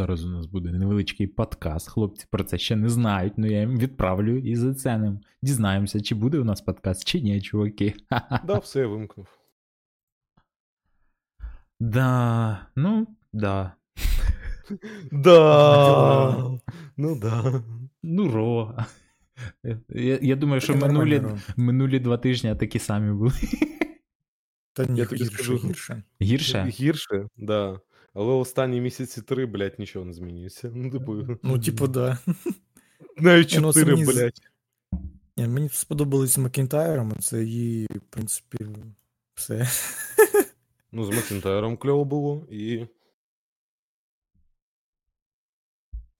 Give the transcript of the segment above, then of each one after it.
Зараз у нас буде невеличкий подкаст. Хлопці про це ще не знають, але я їм відправлю і заценим. Дізнаємося, чи буде у нас подкаст, чи ні, чуваки. Да, все я вимкнув. Да, ну, да. Да. Ну да. Ну, ро. Я, я думаю, що минулі, минулі два тижні такі самі були. Та ні, Я тобі гірше, скажу, гірше. Гірше? Гірше, да. Але останні місяці три, блядь, нічого не змінюється. Ну, типу, Ну, типу, да. навіть ну, чотири, мені блядь. Ні, мені сподобалось з Макінтайром, це її, в принципі, все. Ну, з Макінтайром кльово було і.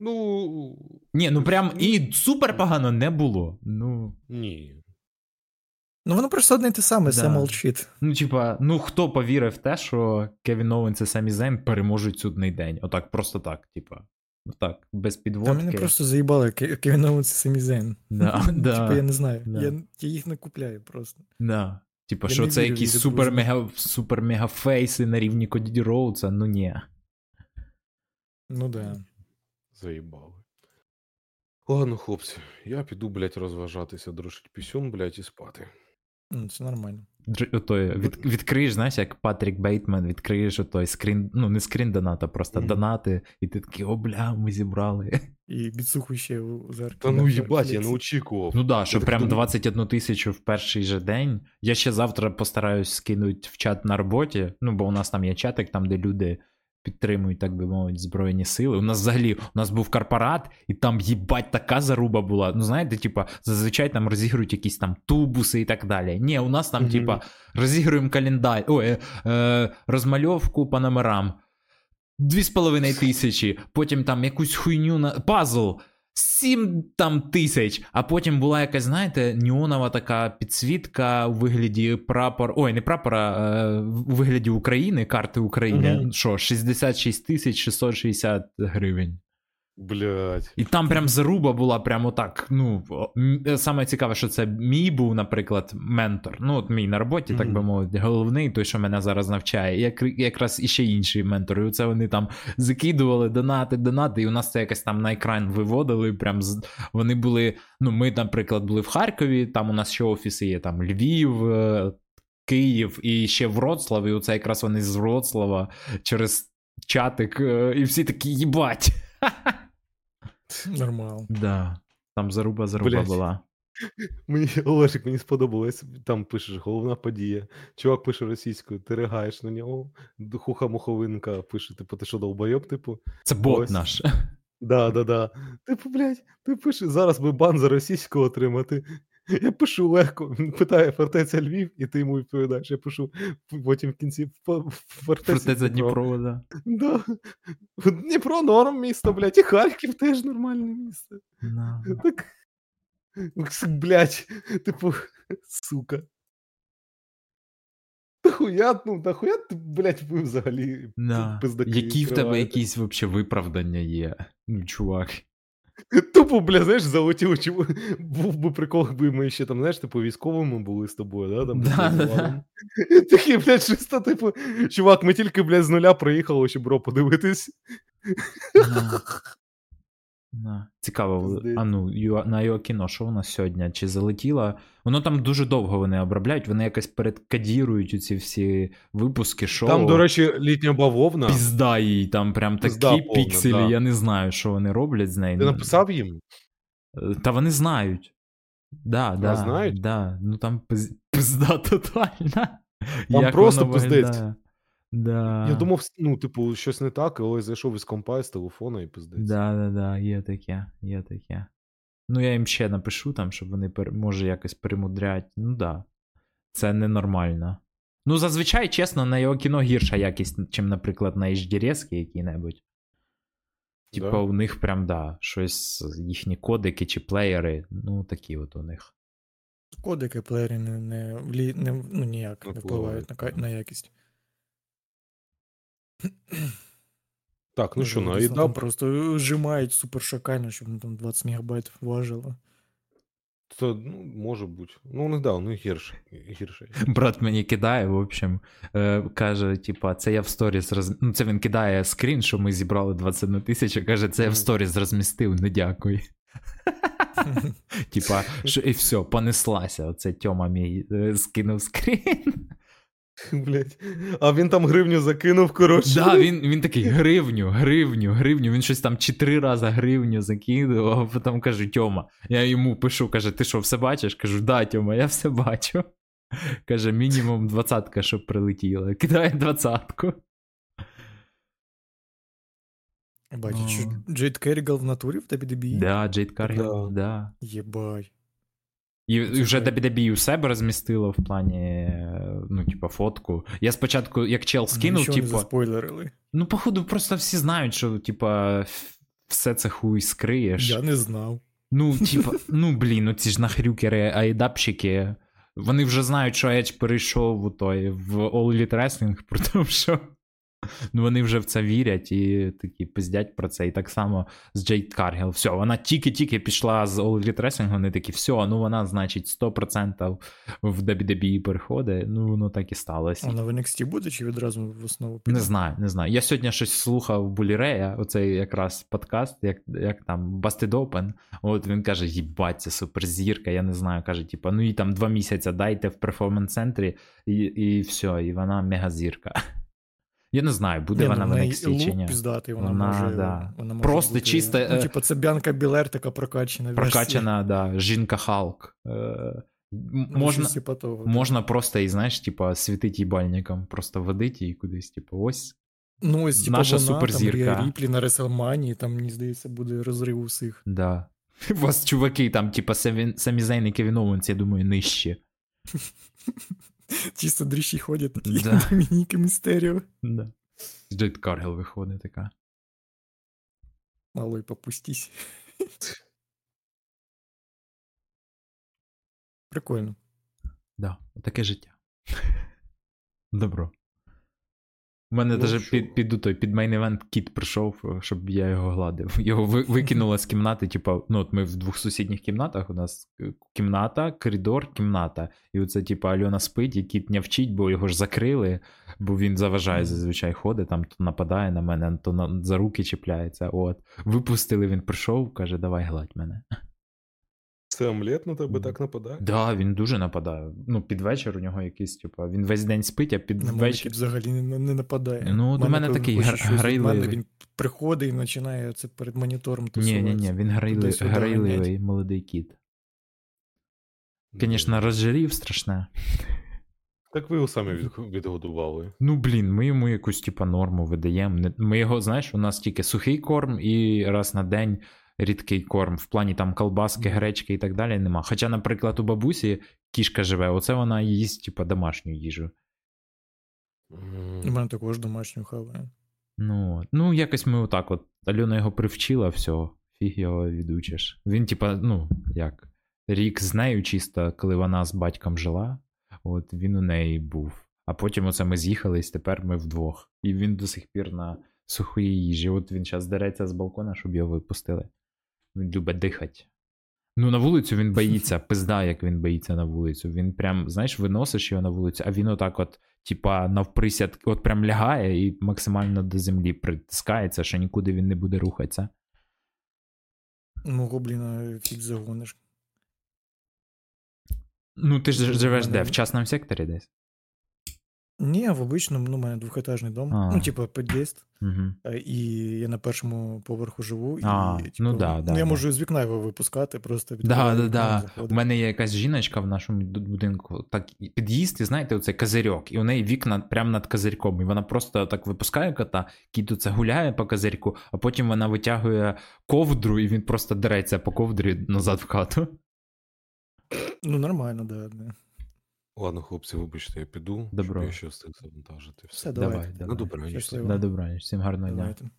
Ну. Ні, ну прям і супер погано не було. Ну, Ні. Ну, воно просто одне й те саме, все Да. молчить. ну, типа, ну хто повірив в те, що Кевін Оуенс і Самі Зейн переможуть судний день? Отак, просто так, типа. Ну так, без Та підводки. мене просто заїбали Ке- Кевін Оуенс і Самі Зейн. Да, да. Типу, я не знаю. Да. Я, я їх не купляю просто. Да. Типа, що це якісь супер-мега супер-мега-фейси на рівні Коді Роудса, ну ні. Ну да. Заїбали. Ладно, хлопці, я піду, блядь, розважатися, дружить пісюн, блядь, і спати. Ну, це нормально. Отой, від, відкриєш, знаєш, як Патрік Бейтмен, відкриєш отой скрін, ну не скрін доната, просто Мгм. донати, і ти такий, о, бля, ми зібрали. І біцуху ще зеркалі. Та ну їбать, я не очікував. Ну да, що так прям думаю. 21 тисячу в перший же день. Я ще завтра постараюсь скинути в чат на роботі. Ну, бо у нас там є чатик, там, де люди підтримують, так би мовити, Збройні сили. У нас взагалі у нас був корпорат, і там їбать така заруба була. Ну, знаєте, типа, зазвичай там розігрують якісь там тубуси і так далі. Ні, у нас там, типа, розігруємо календар, ой, е, е, розмальовку по номерам. Дві з половиною тисячі, потім там якусь хуйню на пазл. Сім там тисяч, а потім була якась, знаєте, неонова така підсвітка у вигляді прапор. Ой, не прапора, а у вигляді України, карти України. Що, mm-hmm. 66 тисяч 660 гривень. Блядь. І там прям заруба була прямо так. Ну, е, саме цікаве, що це мій був, наприклад, ментор. Ну, от мій на роботі, так би мовити, головний, той, що мене зараз навчає. І як, якраз іще інші ментори. Оце вони там закидували донати, донати, і у нас це якось там на екран виводили. Прям з... Вони були. Ну, ми, наприклад, були в Харкові, там у нас ще офіси є, там Львів. е, Київ і ще Вроцлав, і оце якраз вони з Вроцлава через чатик, е, і всі такі їбать. Нормал. Да. Там заруба заруба Блядь. була. Мені Олежик, мені сподобалось. Там пишеш головна подія. Чувак пише російською, ти ригаєш на нього. Хуха муховинка пише, типу, ти що долбойоб, типу. Це бот Ось. наш. Да, да, да. Типу, блядь, ти пишеш, зараз би бан за російську отримати. Я пишу легко, питає фортеця Львів, і ти йому відповідаєш. Я пишу потім в кінці фортеця Фортеця Дніпро. Да. Да. Дніпро норм місто, блядь, і Харків теж нормальне місто. Да. Так. Блять, типу, сука. Нахуя, ну, нахуя ти, блять, ви взагалі Да. пиздаки Які в тебе якісь вообще виправдання є? Ну, чувак. Тупо, бля, знаєш, залетіло, чи був би прикол, якби ми ще там, знаєш, типу, військовими були з тобою, да? Там, Да, да, да. Такі, блядь, чисто, типу, чувак, ми тільки, блядь, з нуля приїхали, щоб бро подивитись. Да. Да. Цікаво, а ну, ю- на його кіно, що у нас сьогодні? Чи залетіло? Воно там дуже довго вони обробляють, вони якось передкадірують ці всі випуски, шоу. Там, до речі, літня бавовна. Пізда їй, там прям Пізда такі повна, пікселі, да. я не знаю, що вони роблять з нею. Ти написав їм? Е, Та вони знають. Да, да, знають? Да. Ну там пизда тотальна. Там просто воно пиздець. Да. Я думав, ну, типу, щось не так, але зайшов із компа, з телефона і пиздець. Да, да, да, є таке, є таке. Ну, я їм ще напишу там, щоб вони пер... може якось перемудрять. Ну да. Це ненормально. Ну, зазвичай, чесно, на його кіно гірша якість, чим, наприклад, на HDRS який-небудь. Типа, Да? у них прям, да, щось, їхні кодики чи плеєри, ну, такі от у них. Кодики плеєри не, не, не, ну, ніяк Не не впливають на, впливають, на якість. Так, ну що, на Дійсно, там просто зжимають супер шакально, щоб ну, там 20 мегабайт важило. Це ну, може бути. Ну, них да, у них гірше. гірше. Брат мені кидає, в общем, е, каже: типа, це я в сторіс роз... Ну, це він кидає скрін, що ми зібрали 21 тисячу, каже, це я в сторіс розмістив, не дякую. Типа, що і все, понеслася. Оце Тьома мій е, скинув скрін. Блять. А він там гривню закинув, коротше. Да, він, він такий гривню, гривню, гривню. Він щось там чотири рази гривню закидував, а потім кажу, Тьома. Я йому пишу, каже, ти що, все бачиш? Кажу, да, Тьома, я все бачу. Каже, мінімум двадцятка, щоб прилетіла. Кидає двадцятку. Бачиш, О. Джейд Керрігал в натурі в тебе WWE? Да, Джейд Да. да. Єбай. І, Це вже. WWE у себе розмістило в плані, е, ну, типа, фотку. Я спочатку, як чел скинув, Нічого не типу, заспойлерили. ну, походу, просто всі знають, що, типа, все це хуй скриєш. Я не знав. Ну, типа, ну блін, ну ці ж нахрюкери, айдапщики. Вони вже знають, що Edge перейшов у той в All Elite Wrestling, про те, що ну, вони вже в це вірять і такі пиздять про це. І так само з Джейд Каргіл. Все, вона тільки-тільки пішла з All Elite Wrestling, вони такі, все, ну вона, значить, 100% в WWE переходить. Ну, воно так і сталося. Вона в NXT буде чи відразу в основу піде? Не знаю, не знаю. Я сьогодні щось слухав Булірея, оцей якраз подкаст, як, як там Busted Open. От він каже: їбать, це суперзірка. Я не знаю, каже, типу, ну і там два місяці дайте в перформанс-центрі, і, і все, і вона мегазірка. Я не знаю, буде Ні, вона ну, в NXT чи ні. піздатий, вона, Вона, може, да. вона може Просто бути, чисто, Ну, е, типу, це Бянка Білер така прокачана. версія. Да, жінка Халк. Е, м- Ну, можна, типу можна просто і, знаєш, типа, світить їбальником, просто водить її кудись, типу, ось. Ну, ось, типу, наша вона, суперзірка. Там, Ріплі на Реселманії, там, мені здається, буде розрив усіх. Да. У вас чуваки там, типа, самі, самі Зейн і Кевін Оуенс, я думаю, нижче. Чисто дріщі ходять такі Да. Домінік Містеріо. Да. Джейд Каргел виходить така. Малой, попустись. Прикольно. Да, таке життя. Добро. У мене Ну, навіть під, під, той, під main event кіт прийшов, щоб я його гладив. Його ви, викинуло з кімнати, типа, ну от ми в двох сусідніх кімнатах. У нас е, кімната, коридор, кімната. І оце, типа, Альона спить, і кіт не вчить, бо його ж закрили, бо він заважає зазвичай ходить, там то нападає на мене, то на, за руки чіпляється. От. Випустили, він прийшов, каже, давай гладь мене. Це омлет на тебе так нападає? Да, він дуже нападає. Ну, під вечір у нього якийсь, типа, він весь день спить, а під На вечір. взагалі не, не нападає. Ну, до мене такий грайливий. мене, Він приходить і починає це перед монітором Ні, тусуватися. ні, ні, він грайли... Туди-сюди грайливий молодий кіт. Звісно, розжирів страшне. Так ви його самі відгодували. Ну, блін, ми йому якусь, типа, норму видаємо. Ми його, знаєш, у нас тільки сухий корм і раз на день рідкий корм. В плані там колбаски, гречки і так далі нема. Хоча, наприклад, у бабусі кішка живе, оце вона їсть, типа, домашню їжу. У мене також домашню хаває. Ну, ну, якось ми отак от. Альона його привчила, все, фіг його відучиш. Він, типа, ну, як, рік з нею чисто, коли вона з батьком жила, от він у неї був. А потім оце ми з'їхались, тепер ми вдвох. І він до сих пір на сухої їжі. От він зараз дереться з балкона, щоб його випустили. Він любить дихати. Ну, на вулицю він боїться, пизда, як він боїться на вулицю. Він прям, знаєш, виносиш його на вулицю, а він отак от, типа, навприсяд, от прям лягає і максимально до землі притискається, що нікуди він не буде рухатися. Ну, гобліна фіг загониш. Ну, ти ж живеш де? В частному секторі десь? Ні, в обичному, ну, у мене двохетажний дом. А. Ну, типу, під'їзд. Угу. Е, І я на першому поверху живу, і А, типу, ну да, да, ну, я да. можу з вікна його випускати, просто Да, відкриваю да, вікно, да. У мене є якась жіночка в нашому ду- будинку, так і під'їзд, і знаєте, оцей козирьок, і у неї вікна прямо над козирьком. І вона просто так випускає кота, кіт оце гуляє по козирьку, а потім вона витягує ковдру, і він просто дереться по ковдрі назад в хату. Ну, нормально, да, да. Ладно, хлопці, вибачте, я піду. Добро. Щоб я ще встиг завантажити. Все, Все. давайте. Давай, На давай. добраніч. Щасливо. На добраніч, всім гарного дня. Давайте.